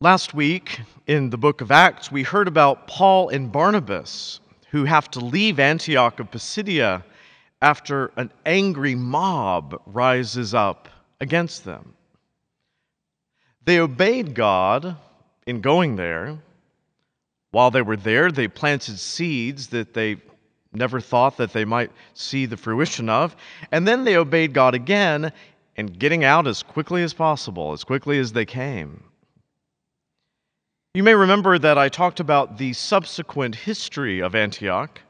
Last week in the book of Acts, we heard about Paul and Barnabas who have to leave Antioch of Pisidia after an angry mob rises up against them. They obeyed God in going there. While they were there, they planted seeds that they never thought that they might see the fruition of. And then they obeyed God again in getting out as quickly as possible, as quickly as they came. You may remember that I talked about the subsequent history of Antioch,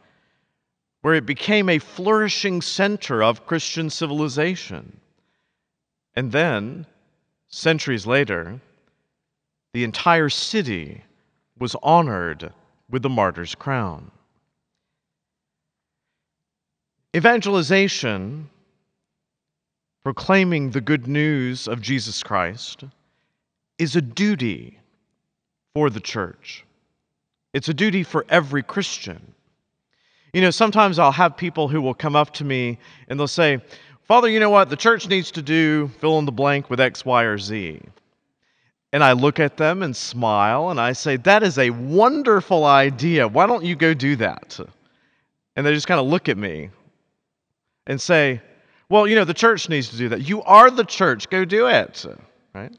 where it became a flourishing center of Christian civilization. And then, centuries later, the entire city was honored with the martyr's crown. Evangelization, proclaiming the good news of Jesus Christ, is a duty for the church. It's a duty for every Christian. You know, sometimes I'll have people who will come up to me and they'll say, Father, you know what? The church needs to do fill in the blank with X, Y, or Z. And I look at them and smile and I say, That is a wonderful idea. Why don't you go do that? And they just kind of look at me and say, Well, you know, the church needs to do that. You are the church. Go do it. Right?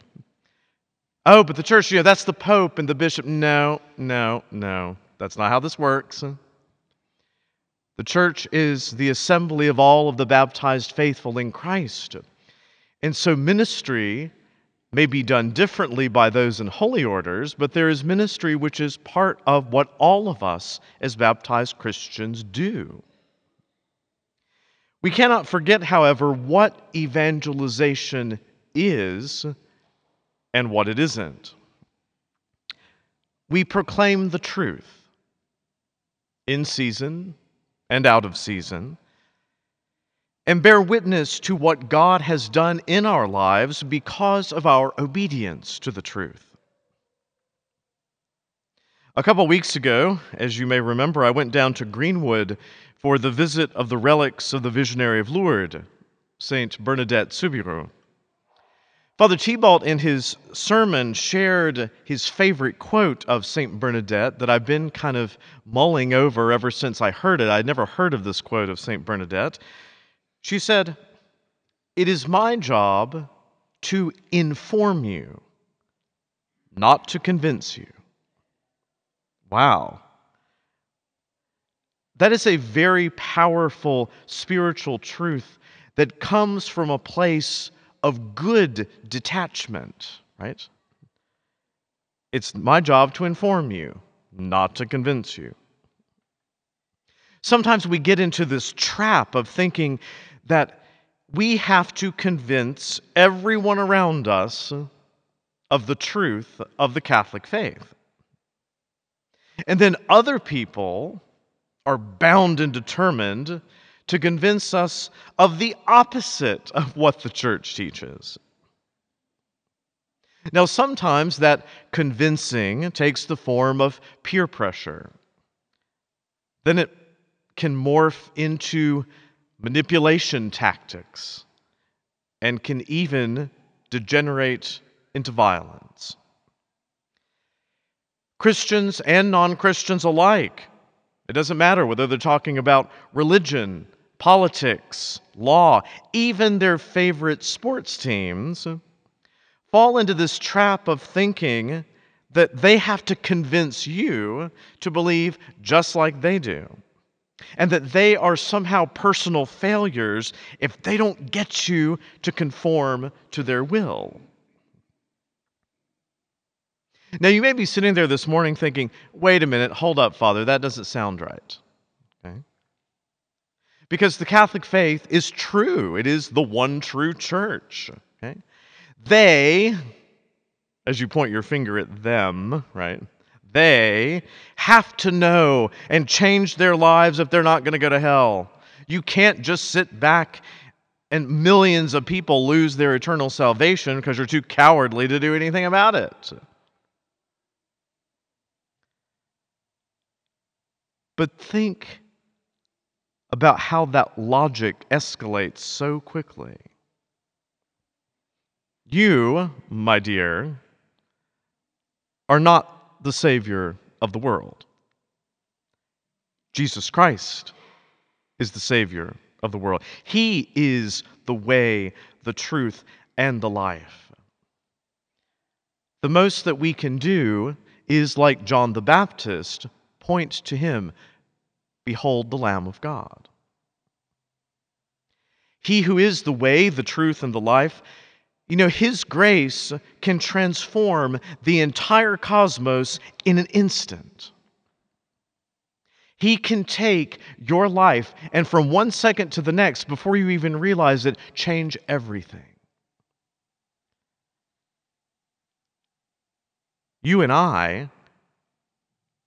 Oh, but the church, you know, that's the Pope and the bishop. No, no, no. That's not how this works. The church is the assembly of all of the baptized faithful in Christ. And so ministry may be done differently by those in holy orders, but there is ministry which is part of what all of us as baptized Christians do. We cannot forget, however, what evangelization is and what it isn't. We proclaim the truth in season and out of season and bear witness to what God has done in our lives because of our obedience to the truth. A couple weeks ago, as you may remember, I went down to Greenwood for the visit of the relics of the visionary of Lourdes, Saint Bernadette Soubirous. Father Thibault, in his sermon, shared his favorite quote of St. Bernadette that I've been kind of mulling over ever since I heard it. I'd never heard of this quote of St. Bernadette. She said, It is my job to inform you, not to convince you. Wow. That is a very powerful spiritual truth that comes from a place of good detachment, right? It's my job to inform you, not to convince you. Sometimes we get into this trap of thinking that we have to convince everyone around us of the truth of the Catholic faith. And then other people are bound and determined to convince us of the opposite of what the church teaches. Now, sometimes that convincing takes the form of peer pressure. Then it can morph into manipulation tactics and can even degenerate into violence. Christians and non Christians alike, it doesn't matter whether they're talking about religion, politics, law, even their favorite sports teams, fall into this trap of thinking that they have to convince you to believe just like they do. And that they are somehow personal failures if they don't get you to conform to their will. Now, you may be sitting there this morning thinking, wait a minute, hold up, Father, that doesn't sound right. Because the Catholic faith is true. It is the one true church. Okay? They, as you point your finger at them, right? They have to know and change their lives if they're not going to go to hell. You can't just sit back and millions of people lose their eternal salvation because you're too cowardly to do anything about it. But think about how that logic escalates so quickly. You, my dear, are not the Savior of the world. Jesus Christ is the Savior of the world. He is the way, the truth, and the life. The most that we can do is, like John the Baptist, point to Him Behold the Lamb of God. He who is the way, the truth, and the life, you know, His grace can transform the entire cosmos in an instant. He can take your life and from one second to the next, before you even realize it, change everything. You and I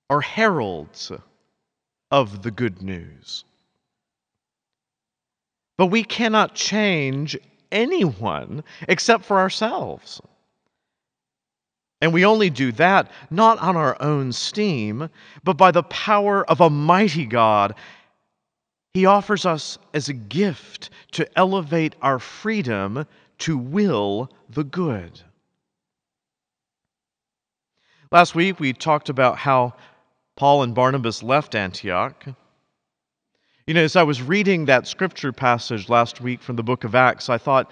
are heralds of the good news. But we cannot change anyone except for ourselves. And we only do that not on our own steam, but by the power of a mighty God. He offers us as a gift to elevate our freedom to will the good. Last week, we talked about how Paul and Barnabas left Antioch. You know, as I was reading that scripture passage last week from the book of Acts, I thought,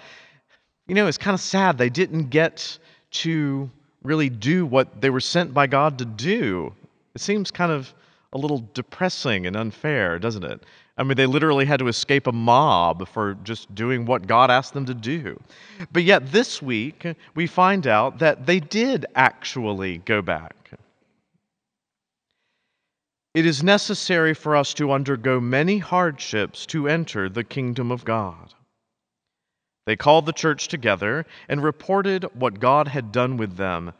you know, it's kind of sad they didn't get to really do what they were sent by God to do. It seems kind of a little depressing and unfair, doesn't it? I mean, they literally had to escape a mob for just doing what God asked them to do. But yet, this week, we find out that they did actually go back. It is necessary for us to undergo many hardships to enter the kingdom of God. They called the church together and reported what God had done with them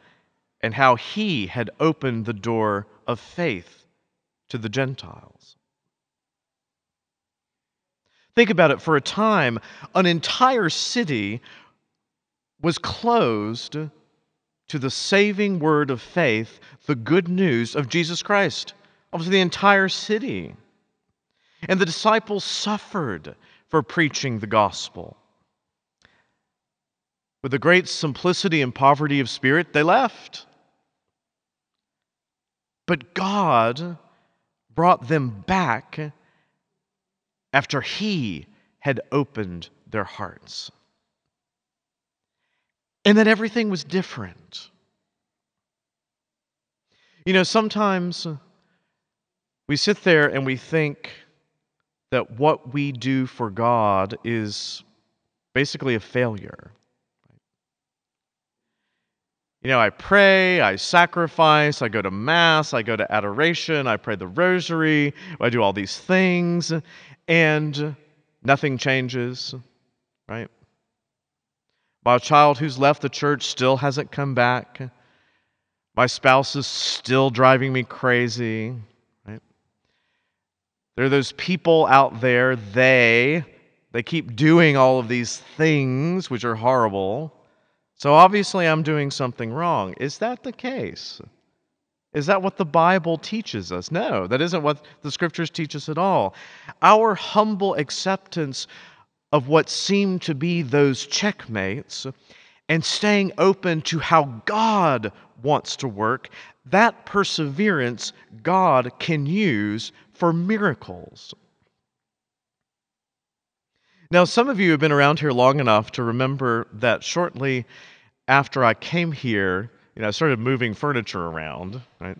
and how He had opened the door of faith to the Gentiles. Think about it for a time, an entire city was closed to the saving word of faith, the good news of Jesus Christ. Obviously, the entire city. And the disciples suffered for preaching the gospel. With a great simplicity and poverty of spirit, they left. But God brought them back after He had opened their hearts. And then everything was different. You know, sometimes we sit there and we think that what we do for God is basically a failure. You know, I pray, I sacrifice, I go to Mass, I go to adoration, I pray the rosary, I do all these things, and nothing changes, right? My child who's left the church still hasn't come back. My spouse is still driving me crazy? There are those people out there, they, they keep doing all of these things which are horrible so obviously, I'm doing something wrong. Is that the case? Is that what the Bible teaches us? No, that isn't what the scriptures teach us at all. Our humble acceptance of what seem to be those checkmates and staying open to how God wants to work, that perseverance God can use for miracles. Now, some of you have been around here long enough to remember that shortly after I came here, you know, I started moving furniture around, right?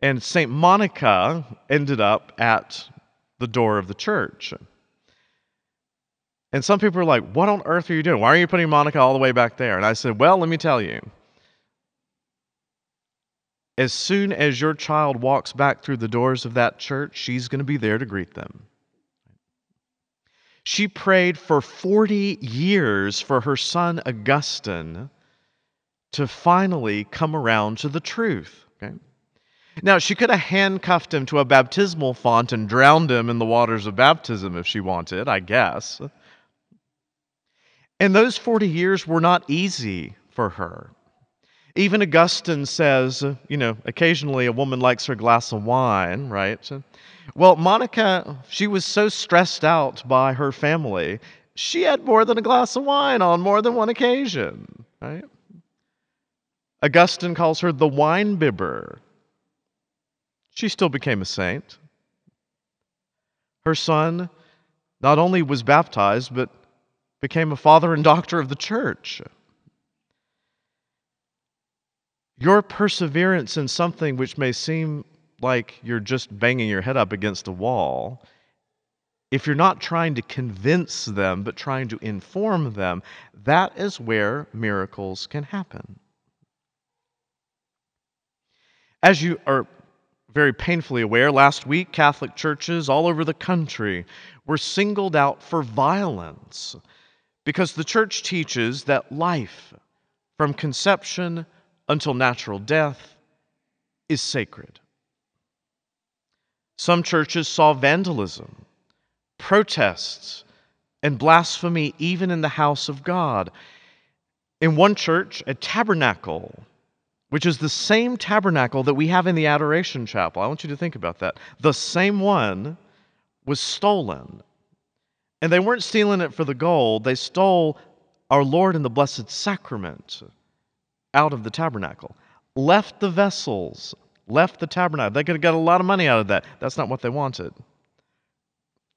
And St. Monica ended up at the door of the church. And some people are like, What on earth are you doing? Why are you putting Monica all the way back there? And I said, Well, let me tell you. As soon as your child walks back through the doors of that church, she's going to be there to greet them. She prayed for 40 years for her son Augustine to finally come around to the truth. Okay? Now, she could have handcuffed him to a baptismal font and drowned him in the waters of baptism if she wanted, I guess. And those 40 years were not easy for her. Even Augustine says, you know, occasionally a woman likes her glass of wine, right? Well, Monica, she was so stressed out by her family, she had more than a glass of wine on more than one occasion, right? Augustine calls her the wine bibber. She still became a saint. Her son not only was baptized, but became a father and doctor of the church. Your perseverance in something which may seem like you're just banging your head up against a wall, if you're not trying to convince them, but trying to inform them, that is where miracles can happen. As you are very painfully aware, last week Catholic churches all over the country were singled out for violence because the church teaches that life from conception until natural death is sacred. Some churches saw vandalism, protests, and blasphemy even in the house of God. In one church, a tabernacle, which is the same tabernacle that we have in the Adoration Chapel, I want you to think about that. The same one was stolen. And they weren't stealing it for the gold, they stole our Lord and the Blessed Sacrament out of the tabernacle, left the vessels, left the tabernacle. They could have got a lot of money out of that. That's not what they wanted.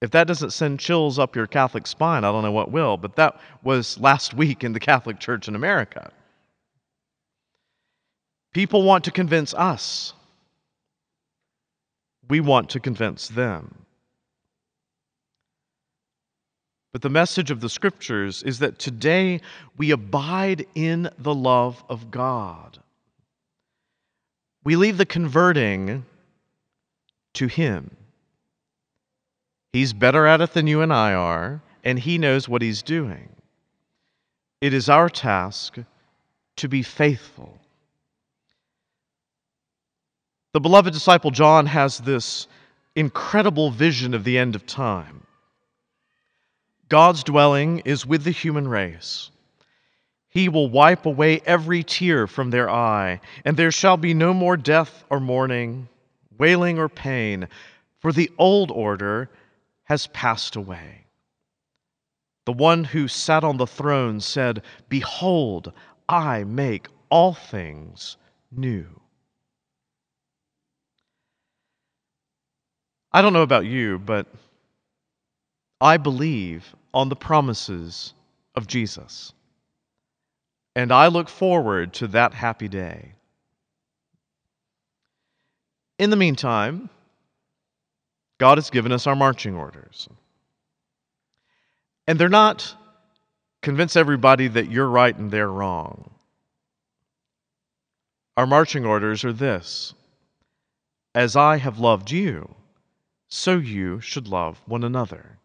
If that doesn't send chills up your Catholic spine, I don't know what will, but that was last week in the Catholic Church in America. People want to convince us, we want to convince them. But the message of the scriptures is that today we abide in the love of God. We leave the converting to Him. He's better at it than you and I are, and He knows what He's doing. It is our task to be faithful. The beloved disciple John has this incredible vision of the end of time. God's dwelling is with the human race. He will wipe away every tear from their eye, and there shall be no more death or mourning, wailing or pain, for the old order has passed away. The one who sat on the throne said, Behold, I make all things new. I don't know about you, but I believe on the promises of Jesus. And I look forward to that happy day. In the meantime, God has given us our marching orders. And they're not convince everybody that you're right and they're wrong. Our marching orders are this As I have loved you, so you should love one another.